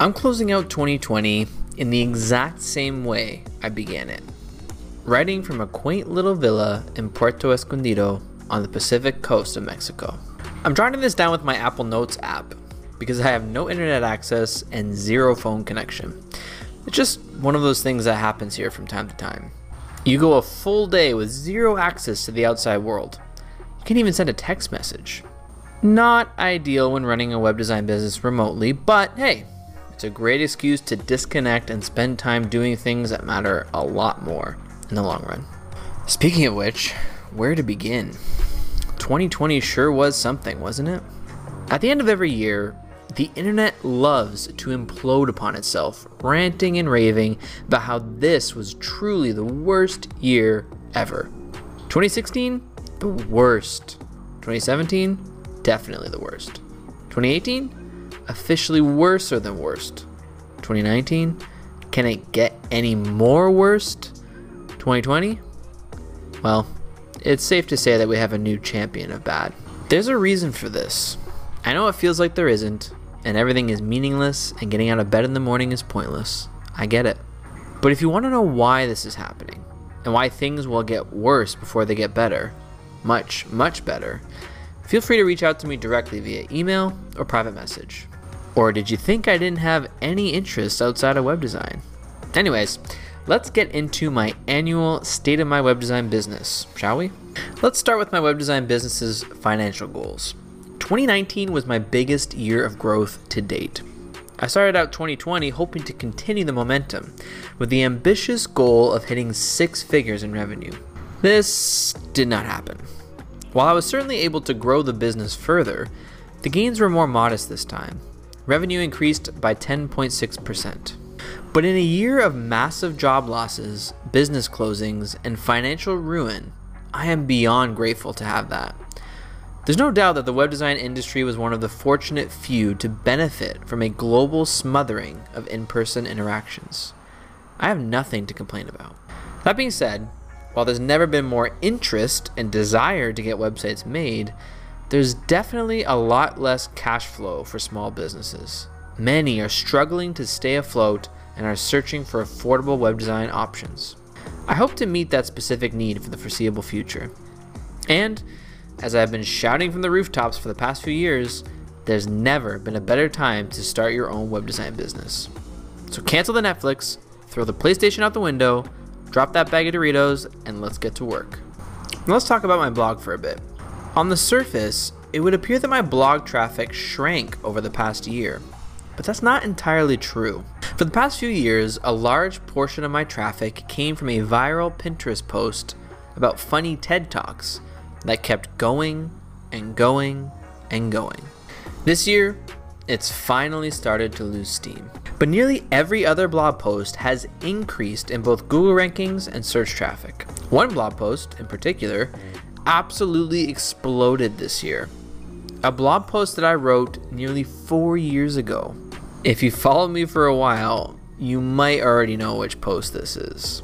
I'm closing out 2020 in the exact same way I began it, writing from a quaint little villa in Puerto Escondido on the Pacific coast of Mexico. I'm jotting this down with my Apple Notes app because I have no internet access and zero phone connection. It's just one of those things that happens here from time to time. You go a full day with zero access to the outside world. You can't even send a text message. Not ideal when running a web design business remotely, but hey, it's a great excuse to disconnect and spend time doing things that matter a lot more in the long run. Speaking of which, where to begin? 2020 sure was something, wasn't it? At the end of every year, the internet loves to implode upon itself, ranting and raving about how this was truly the worst year ever. 2016, the worst. 2017, definitely the worst. 2018, officially worser than worst. 2019, can it get any more worst? 2020, well, it's safe to say that we have a new champion of bad. There's a reason for this. I know it feels like there isn't, and everything is meaningless and getting out of bed in the morning is pointless. I get it. But if you want to know why this is happening and why things will get worse before they get better, much, much better, feel free to reach out to me directly via email or private message. Or did you think I didn't have any interest outside of web design? Anyways, let's get into my annual State of My Web Design Business, shall we? Let's start with my web design business's financial goals. 2019 was my biggest year of growth to date. I started out 2020 hoping to continue the momentum with the ambitious goal of hitting six figures in revenue. This did not happen. While I was certainly able to grow the business further, the gains were more modest this time. Revenue increased by 10.6%. But in a year of massive job losses, business closings, and financial ruin, I am beyond grateful to have that. There's no doubt that the web design industry was one of the fortunate few to benefit from a global smothering of in person interactions. I have nothing to complain about. That being said, while there's never been more interest and desire to get websites made, there's definitely a lot less cash flow for small businesses. Many are struggling to stay afloat and are searching for affordable web design options. I hope to meet that specific need for the foreseeable future. And as I've been shouting from the rooftops for the past few years, there's never been a better time to start your own web design business. So cancel the Netflix, throw the PlayStation out the window, drop that bag of Doritos, and let's get to work. Now let's talk about my blog for a bit. On the surface, it would appear that my blog traffic shrank over the past year, but that's not entirely true. For the past few years, a large portion of my traffic came from a viral Pinterest post about funny TED Talks that kept going and going and going. This year, it's finally started to lose steam. But nearly every other blog post has increased in both Google rankings and search traffic. One blog post, in particular, absolutely exploded this year. A blog post that I wrote nearly four years ago. If you followed me for a while, you might already know which post this is.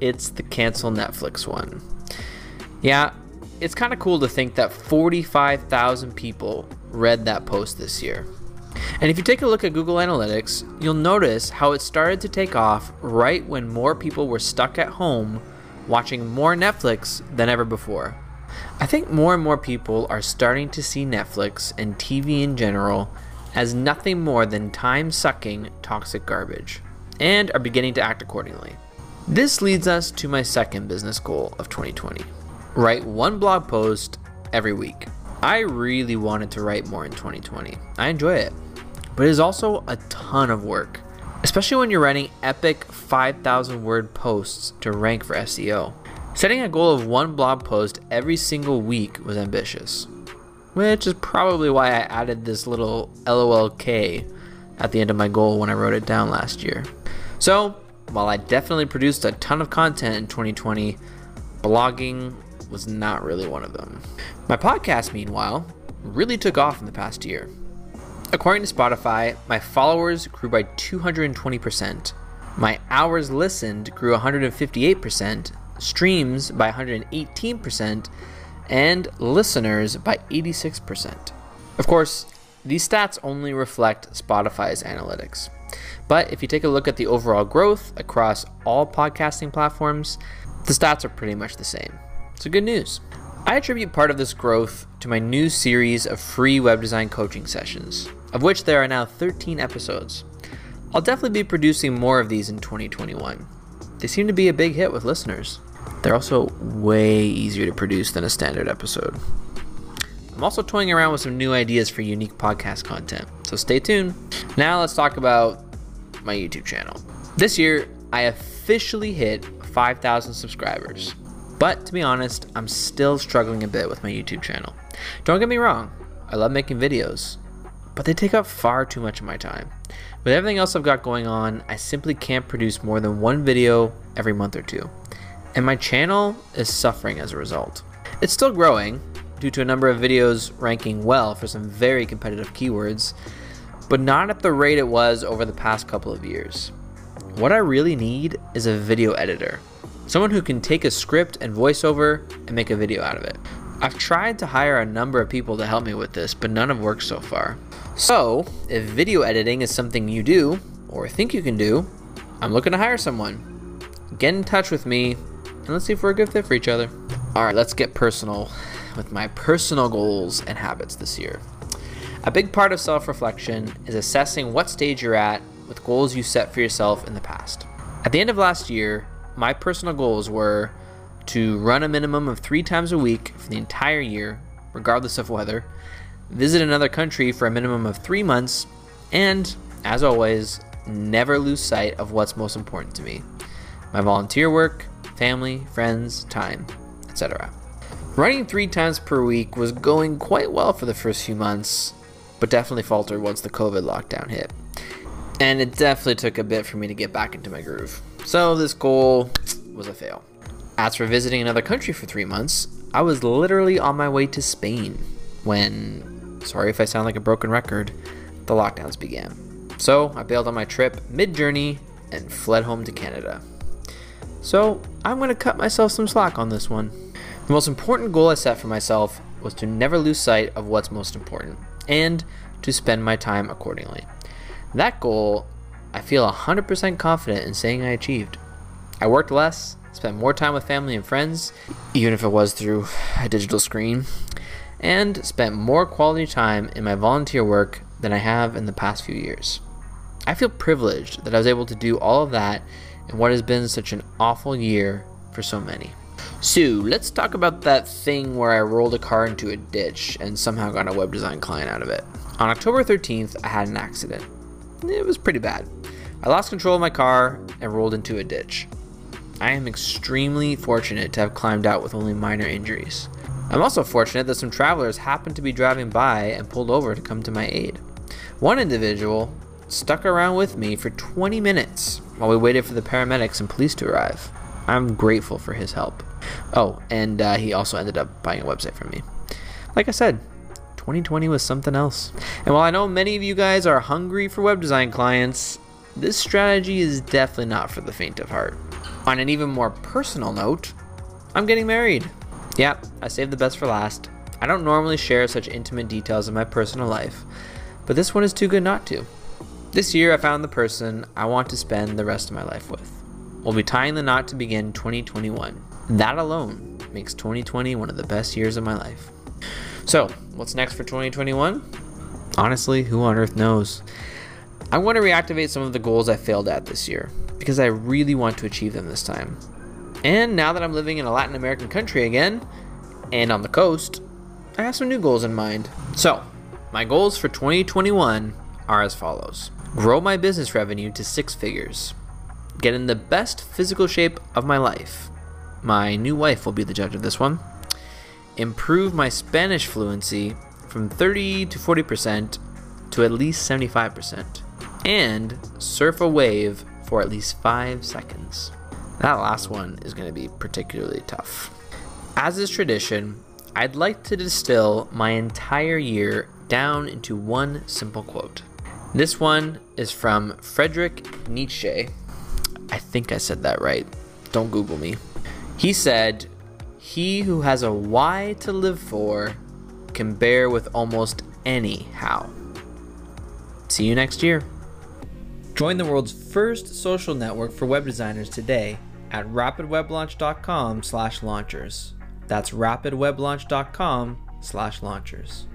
It's the cancel Netflix one. Yeah, it's kind of cool to think that 45,000 people read that post this year. And if you take a look at Google Analytics, you'll notice how it started to take off right when more people were stuck at home watching more Netflix than ever before. I think more and more people are starting to see Netflix and TV in general as nothing more than time sucking toxic garbage and are beginning to act accordingly. This leads us to my second business goal of 2020 write one blog post every week. I really wanted to write more in 2020. I enjoy it, but it is also a ton of work, especially when you're writing epic 5,000 word posts to rank for SEO. Setting a goal of one blog post every single week was ambitious, which is probably why I added this little LOLK at the end of my goal when I wrote it down last year. So, while I definitely produced a ton of content in 2020, blogging was not really one of them. My podcast, meanwhile, really took off in the past year. According to Spotify, my followers grew by 220%, my hours listened grew 158%, streams by 118%, and listeners by 86%. Of course, these stats only reflect Spotify's analytics. But if you take a look at the overall growth across all podcasting platforms, the stats are pretty much the same. So, good news. I attribute part of this growth to my new series of free web design coaching sessions, of which there are now 13 episodes. I'll definitely be producing more of these in 2021. They seem to be a big hit with listeners. They're also way easier to produce than a standard episode. I'm also toying around with some new ideas for unique podcast content, so stay tuned. Now let's talk about my YouTube channel. This year, I officially hit 5,000 subscribers. But to be honest, I'm still struggling a bit with my YouTube channel. Don't get me wrong, I love making videos, but they take up far too much of my time. With everything else I've got going on, I simply can't produce more than one video every month or two. And my channel is suffering as a result. It's still growing due to a number of videos ranking well for some very competitive keywords, but not at the rate it was over the past couple of years. What I really need is a video editor Someone who can take a script and voiceover and make a video out of it. I've tried to hire a number of people to help me with this, but none have worked so far. So, if video editing is something you do, or think you can do, I'm looking to hire someone. Get in touch with me, and let's see if we're a good fit for each other. Alright, let's get personal with my personal goals and habits this year. A big part of self reflection is assessing what stage you're at with goals you set for yourself in the past. At the end of last year, my personal goals were to run a minimum of three times a week for the entire year, regardless of weather, visit another country for a minimum of three months, and, as always, never lose sight of what's most important to me my volunteer work, family, friends, time, etc. Running three times per week was going quite well for the first few months, but definitely faltered once the COVID lockdown hit. And it definitely took a bit for me to get back into my groove. So this goal was a fail. As for visiting another country for three months, I was literally on my way to Spain when, sorry if I sound like a broken record, the lockdowns began. So I bailed on my trip mid journey and fled home to Canada. So I'm to cut myself some slack on this one. The most important goal I set for myself was to never lose sight of what's most important and to spend my time accordingly. That goal I feel 100% confident in saying I achieved. I worked less, spent more time with family and friends, even if it was through a digital screen, and spent more quality time in my volunteer work than I have in the past few years. I feel privileged that I was able to do all of that in what has been such an awful year for so many. So, let's talk about that thing where I rolled a car into a ditch and somehow got a web design client out of it. On October 13th, I had an accident. It was pretty bad. I lost control of my car and rolled into a ditch. I am extremely fortunate to have climbed out with only minor injuries. I'm also fortunate that some travelers happened to be driving by and pulled over to come to my aid. One individual stuck around with me for 20 minutes while we waited for the paramedics and police to arrive. I'm grateful for his help. Oh, and uh, he also ended up buying a website from me. Like I said, 2020 was something else. And while I know many of you guys are hungry for web design clients, this strategy is definitely not for the faint of heart. On an even more personal note, I'm getting married. Yep, I saved the best for last. I don't normally share such intimate details of my personal life, but this one is too good not to. This year, I found the person I want to spend the rest of my life with. We'll be tying the knot to begin 2021. That alone makes 2020 one of the best years of my life. So, what's next for 2021? Honestly, who on earth knows? I want to reactivate some of the goals I failed at this year because I really want to achieve them this time. And now that I'm living in a Latin American country again and on the coast, I have some new goals in mind. So, my goals for 2021 are as follows grow my business revenue to six figures, get in the best physical shape of my life. My new wife will be the judge of this one. Improve my Spanish fluency from 30 to 40% to at least 75% and surf a wave for at least 5 seconds. That last one is going to be particularly tough. As is tradition, I'd like to distill my entire year down into one simple quote. This one is from Friedrich Nietzsche. I think I said that right. Don't Google me. He said, He who has a why to live for can bear with almost any how. See you next year. Join the world's first social network for web designers today at rapidweblaunch.com slash launchers. That's rapidweblaunch.com slash launchers.